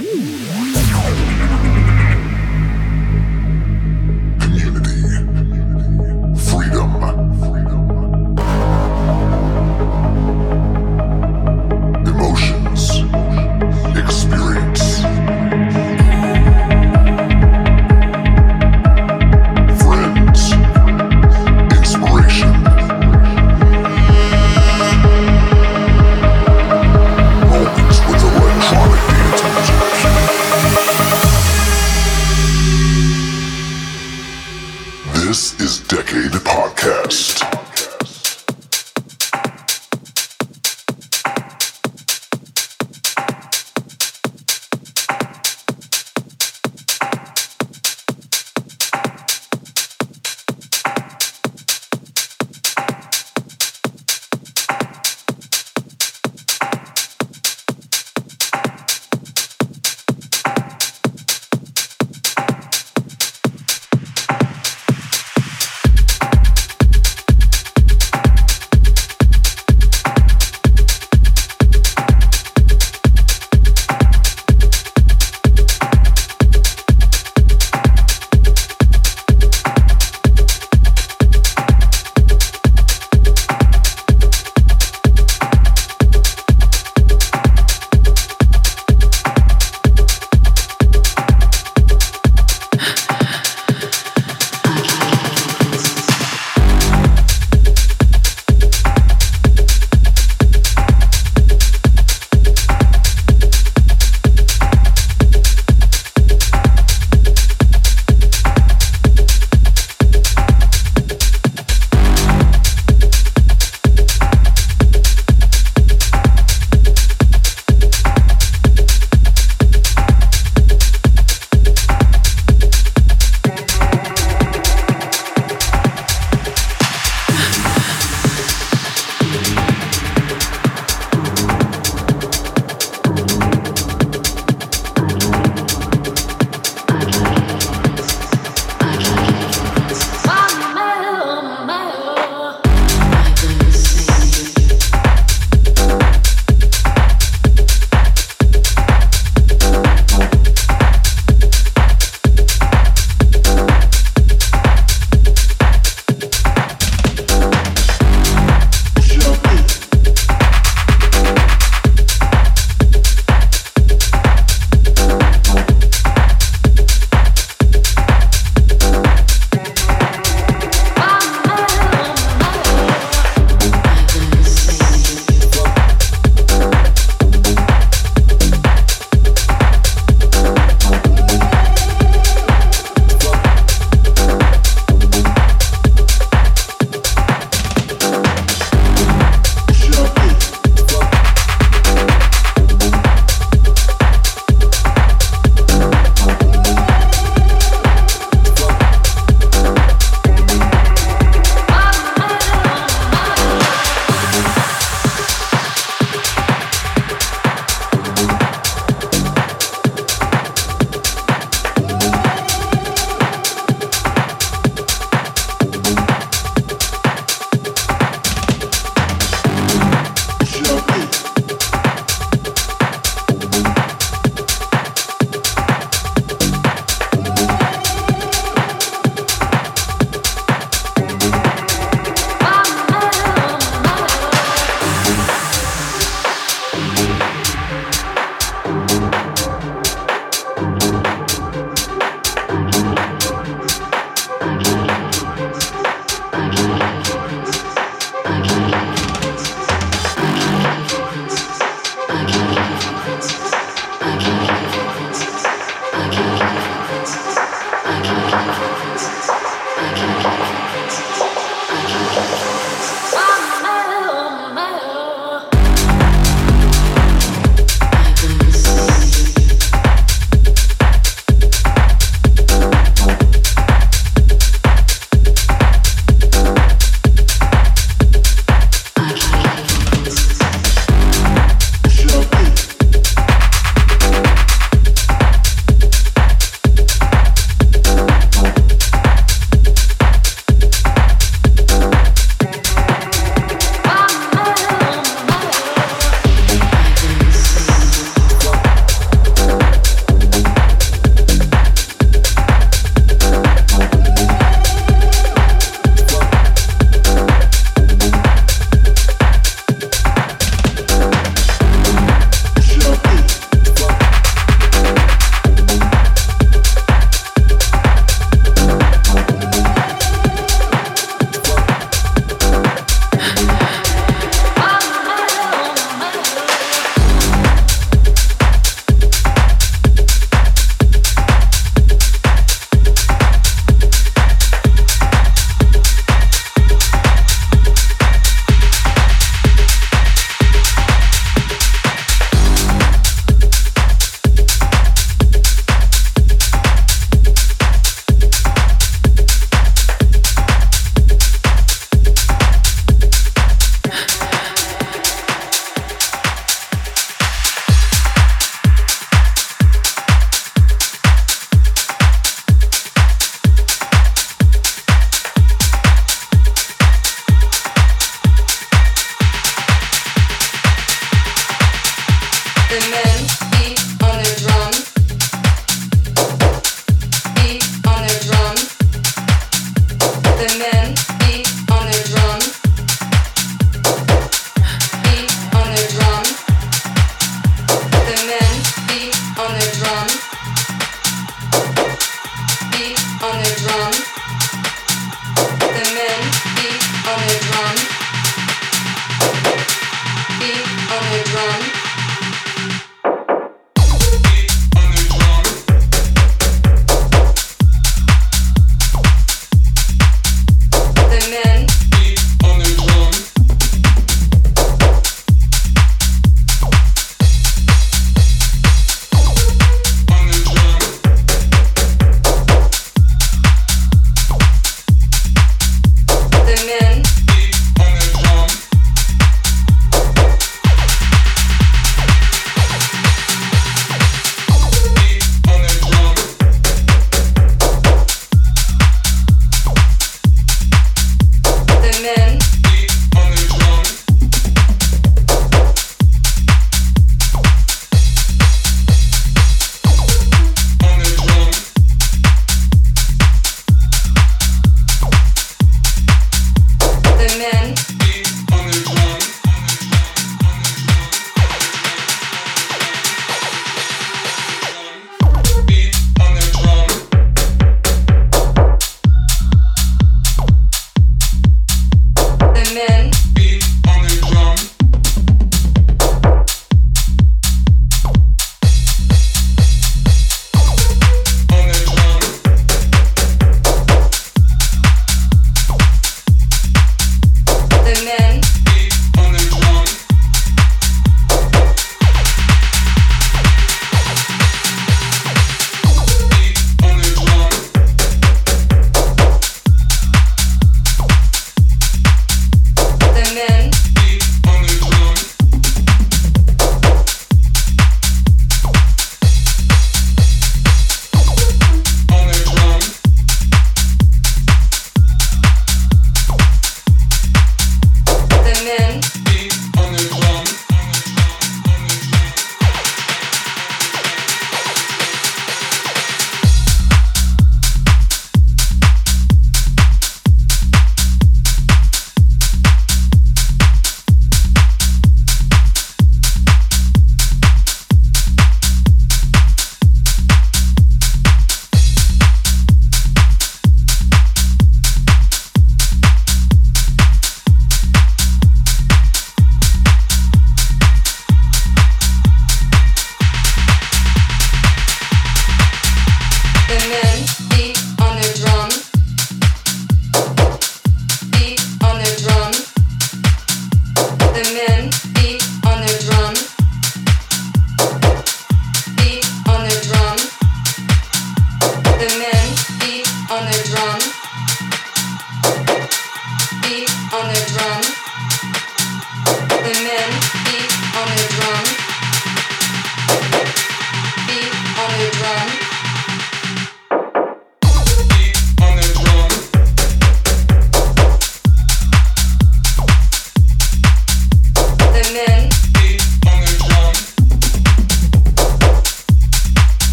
Ooh.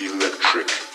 electric.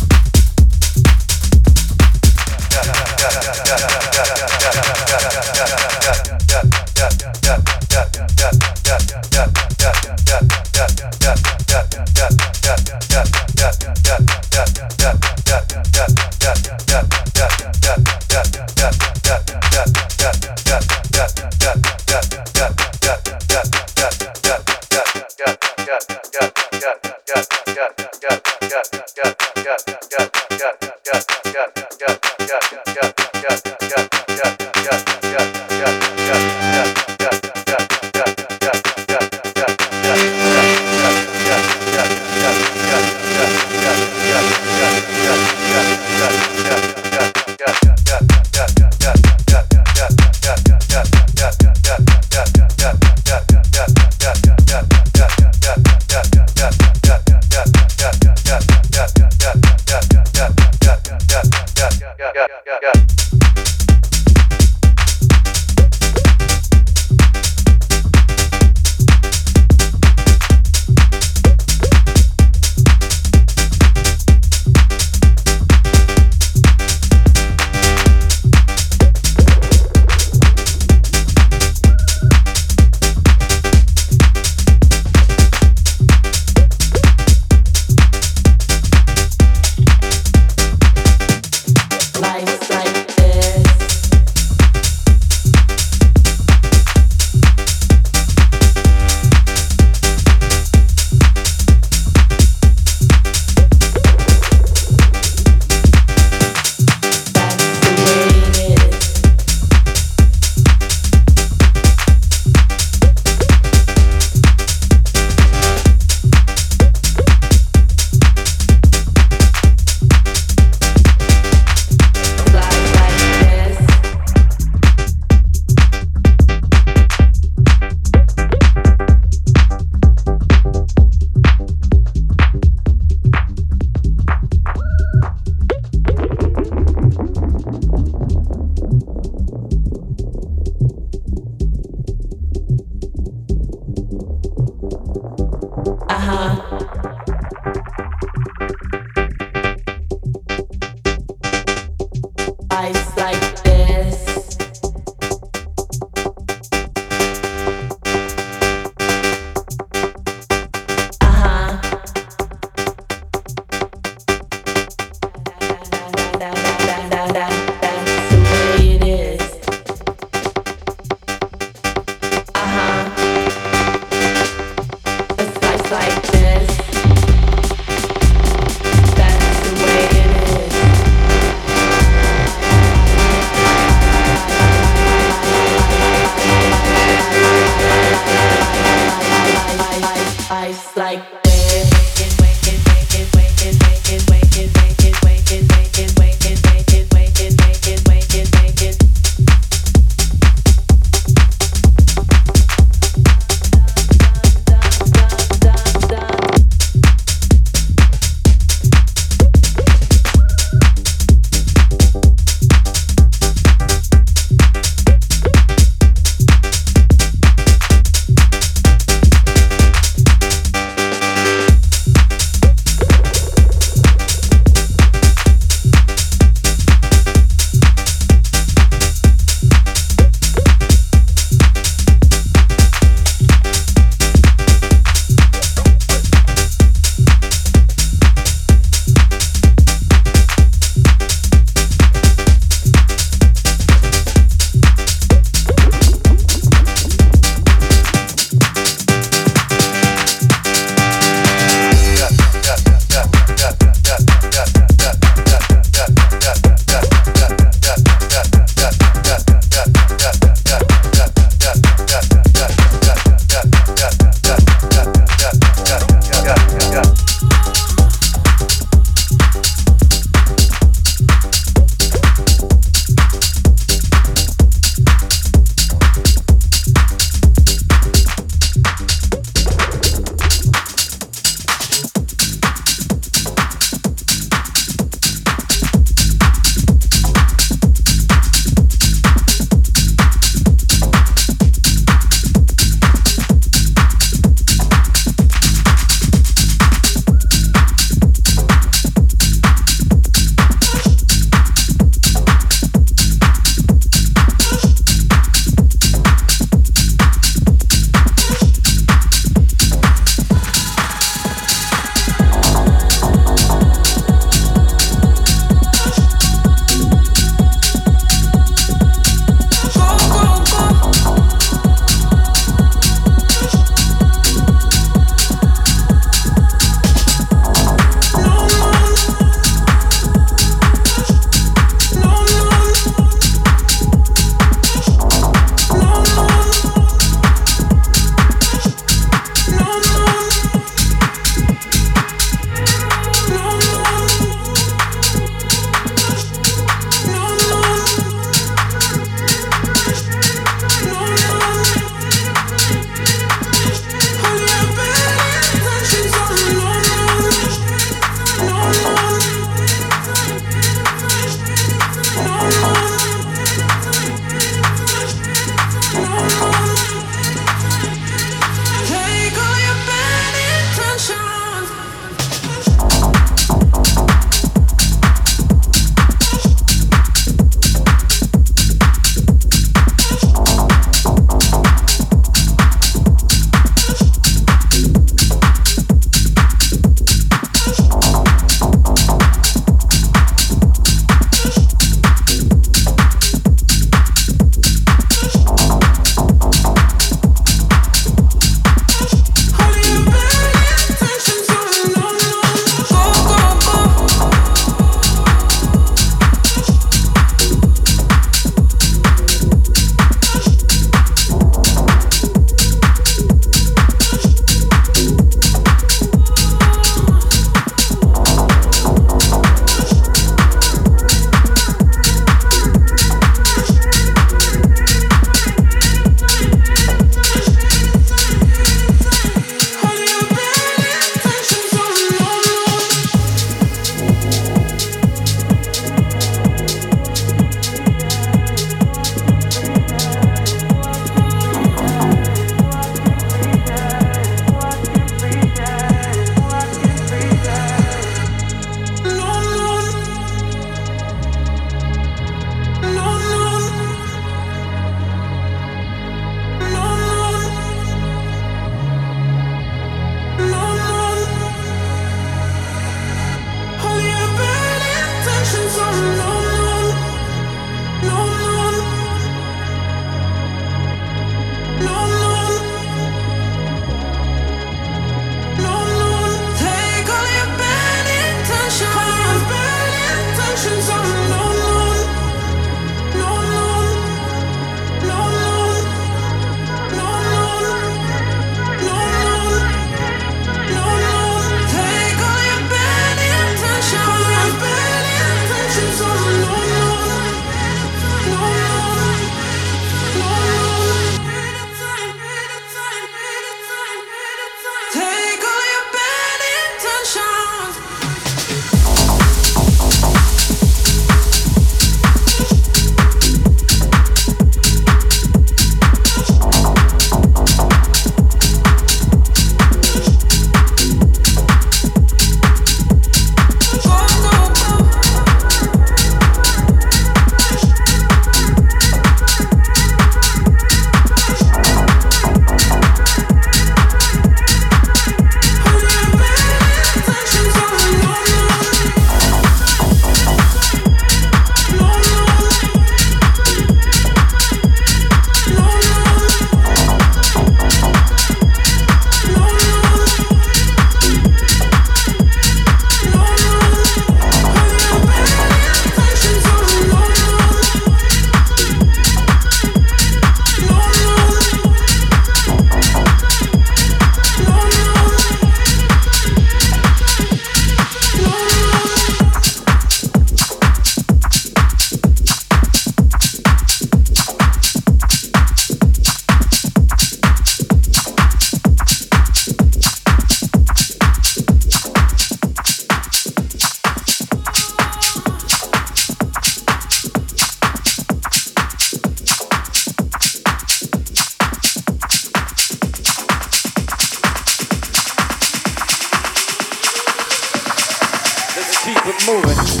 Moving.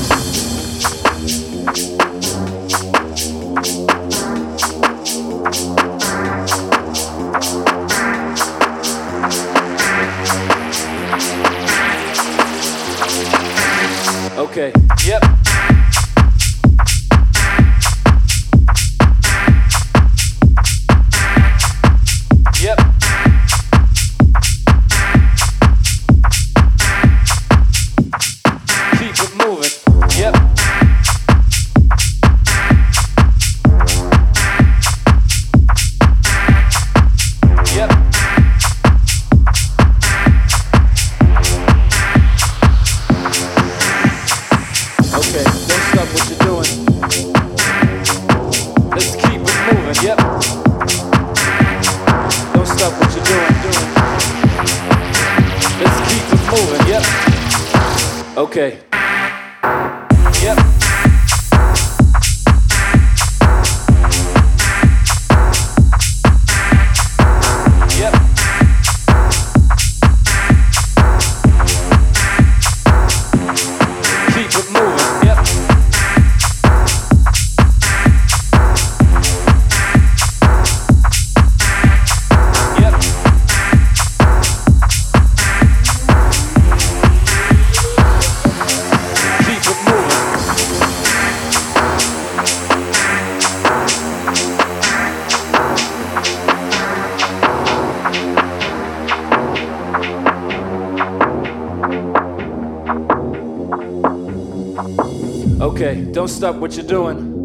Okay, don't stop what you're doing.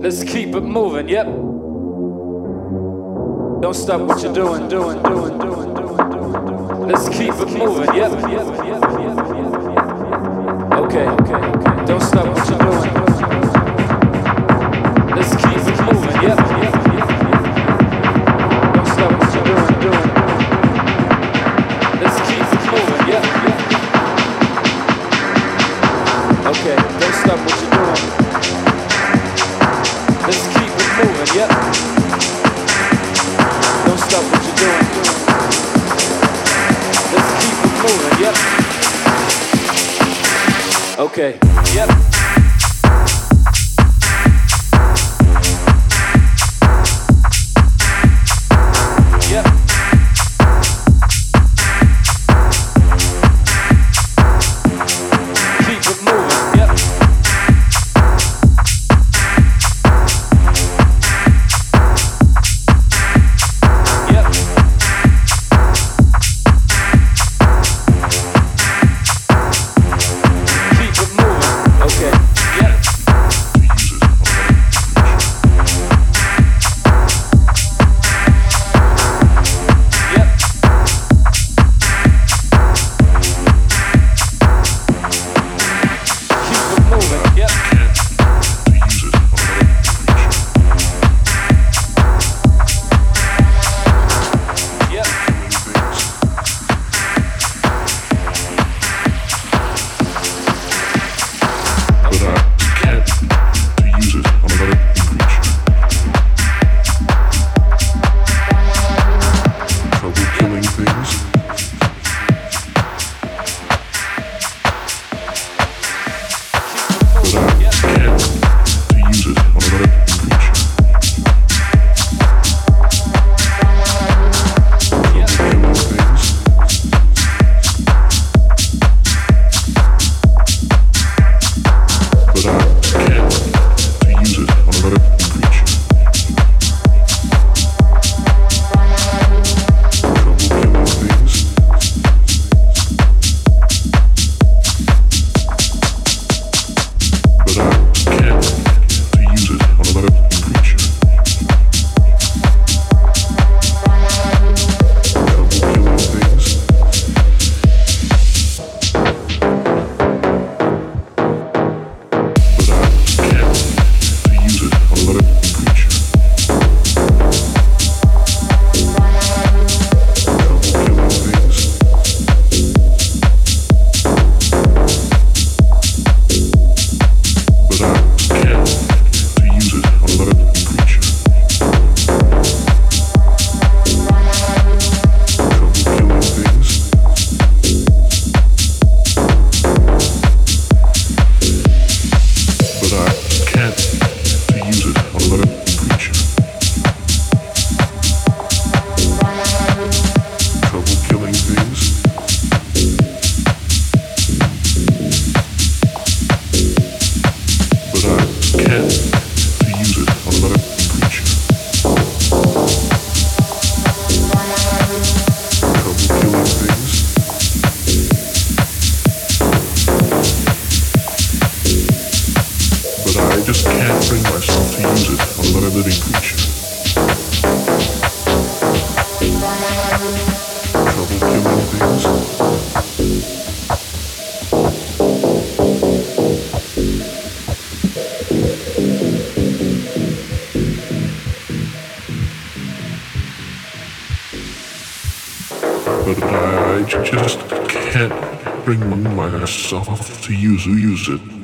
Let's keep it moving, yep. Don't stop what you're doing, doing, doing, doing, doing, doing, doing. Let's keep it moving, yep. Okay, okay, okay. Don't stop what you're doing. Let's keep Okay, yep. Just can't bring myself to use it on another living creature. Trouble killing things? But I just can't bring myself to use use it.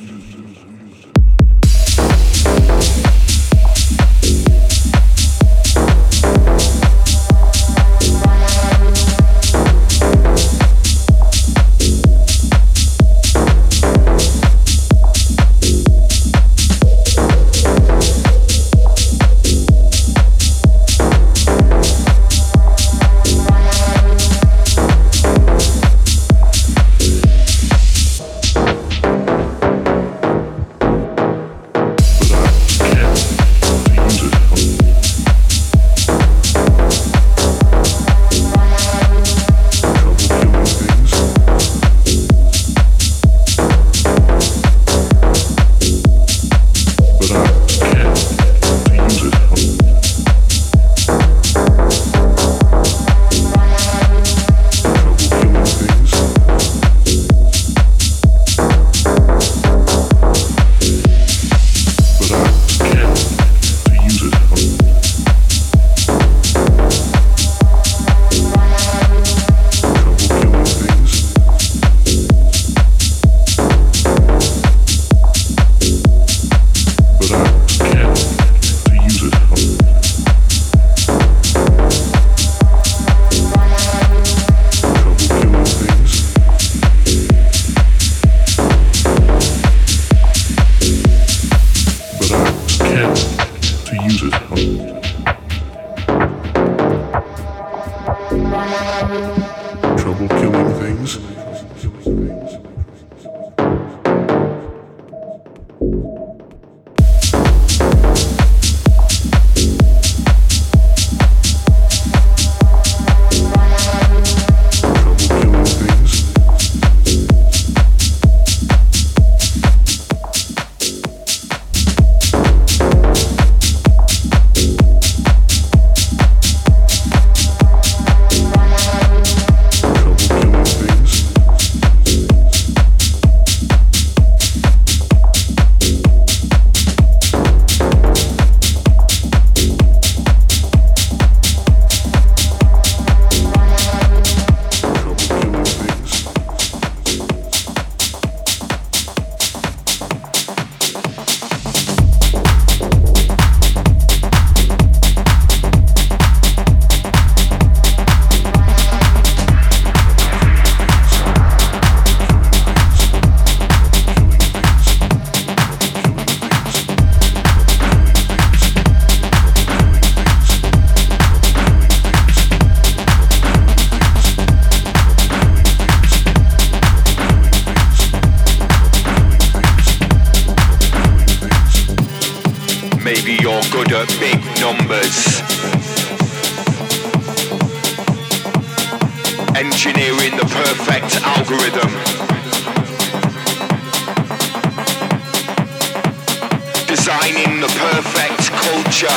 designing the perfect culture.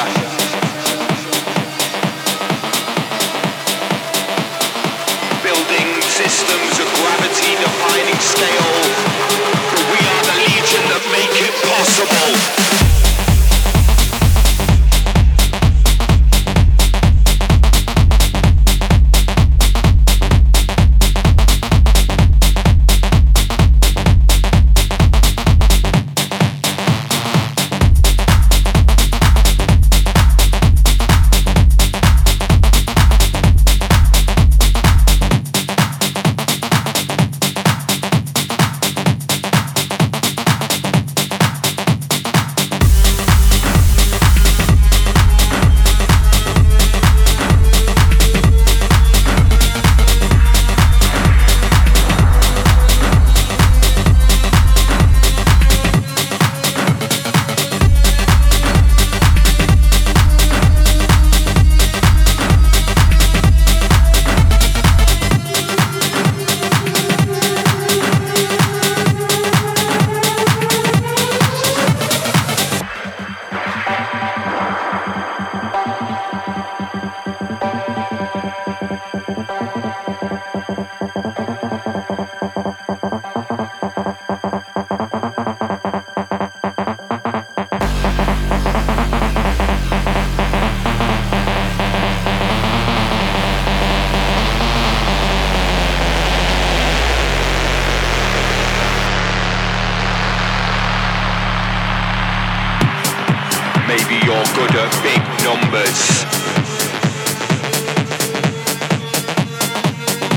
Building systems of gravity defining scale.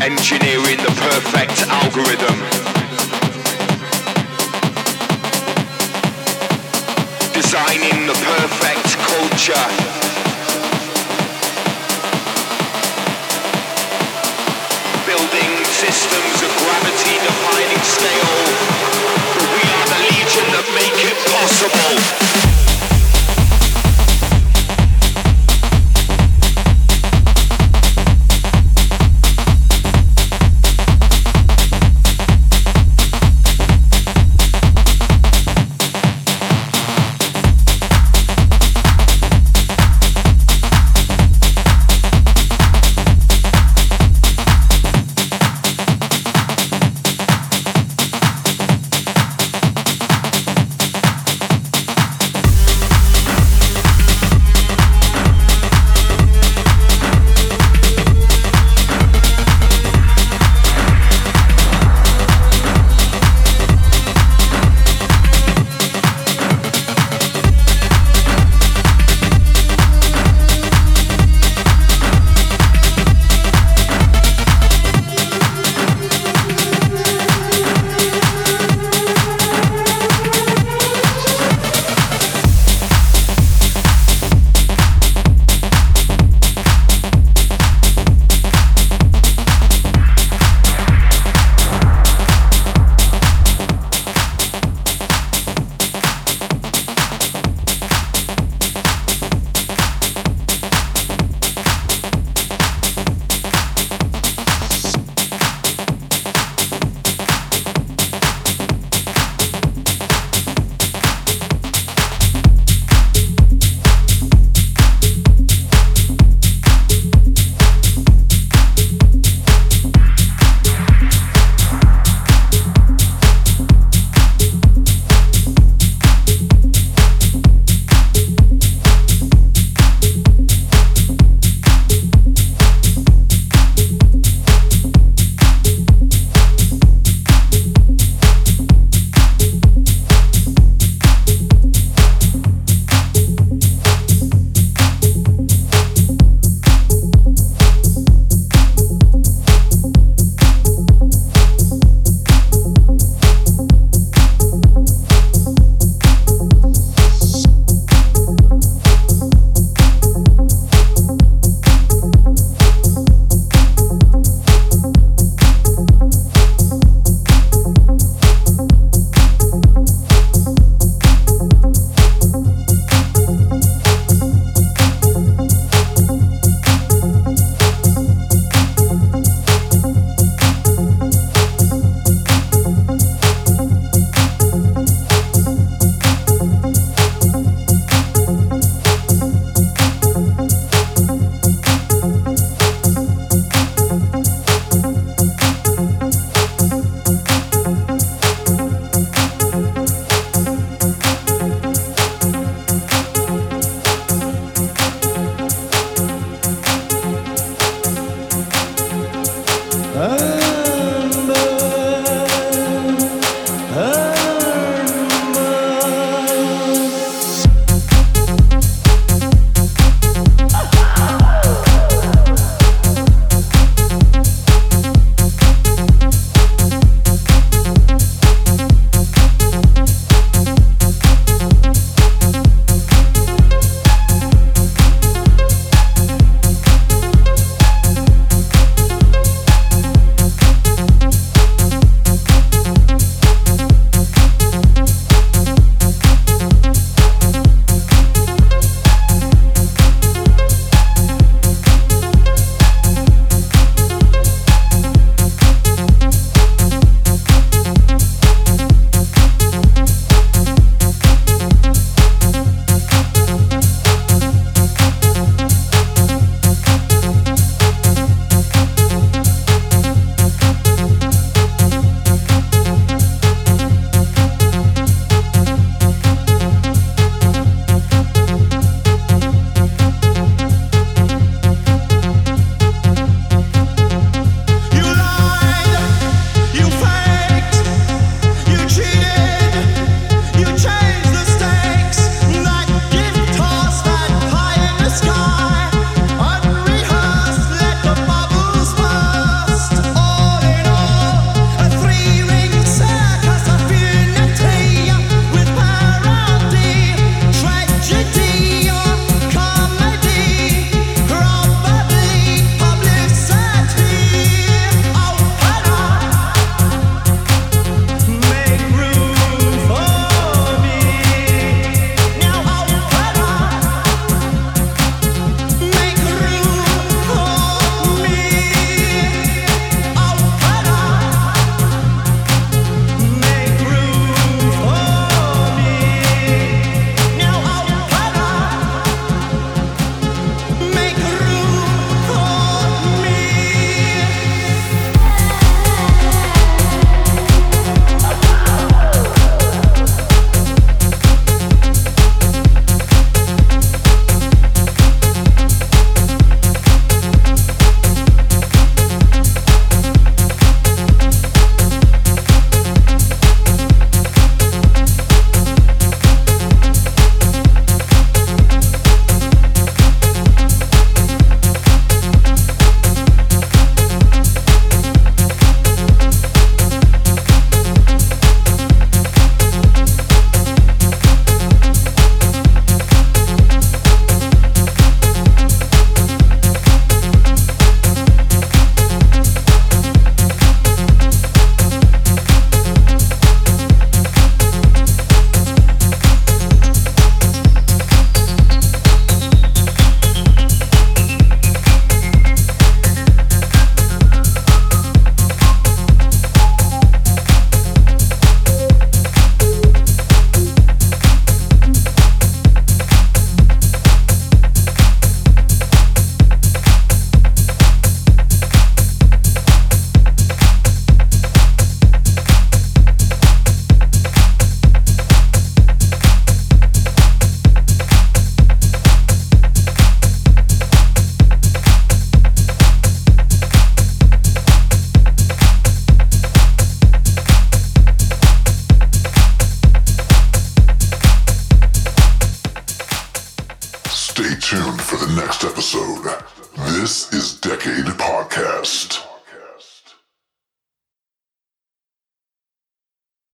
Engineering the perfect algorithm. Designing the perfect culture. Building systems of gravity defining scale. We are the legion that make it possible.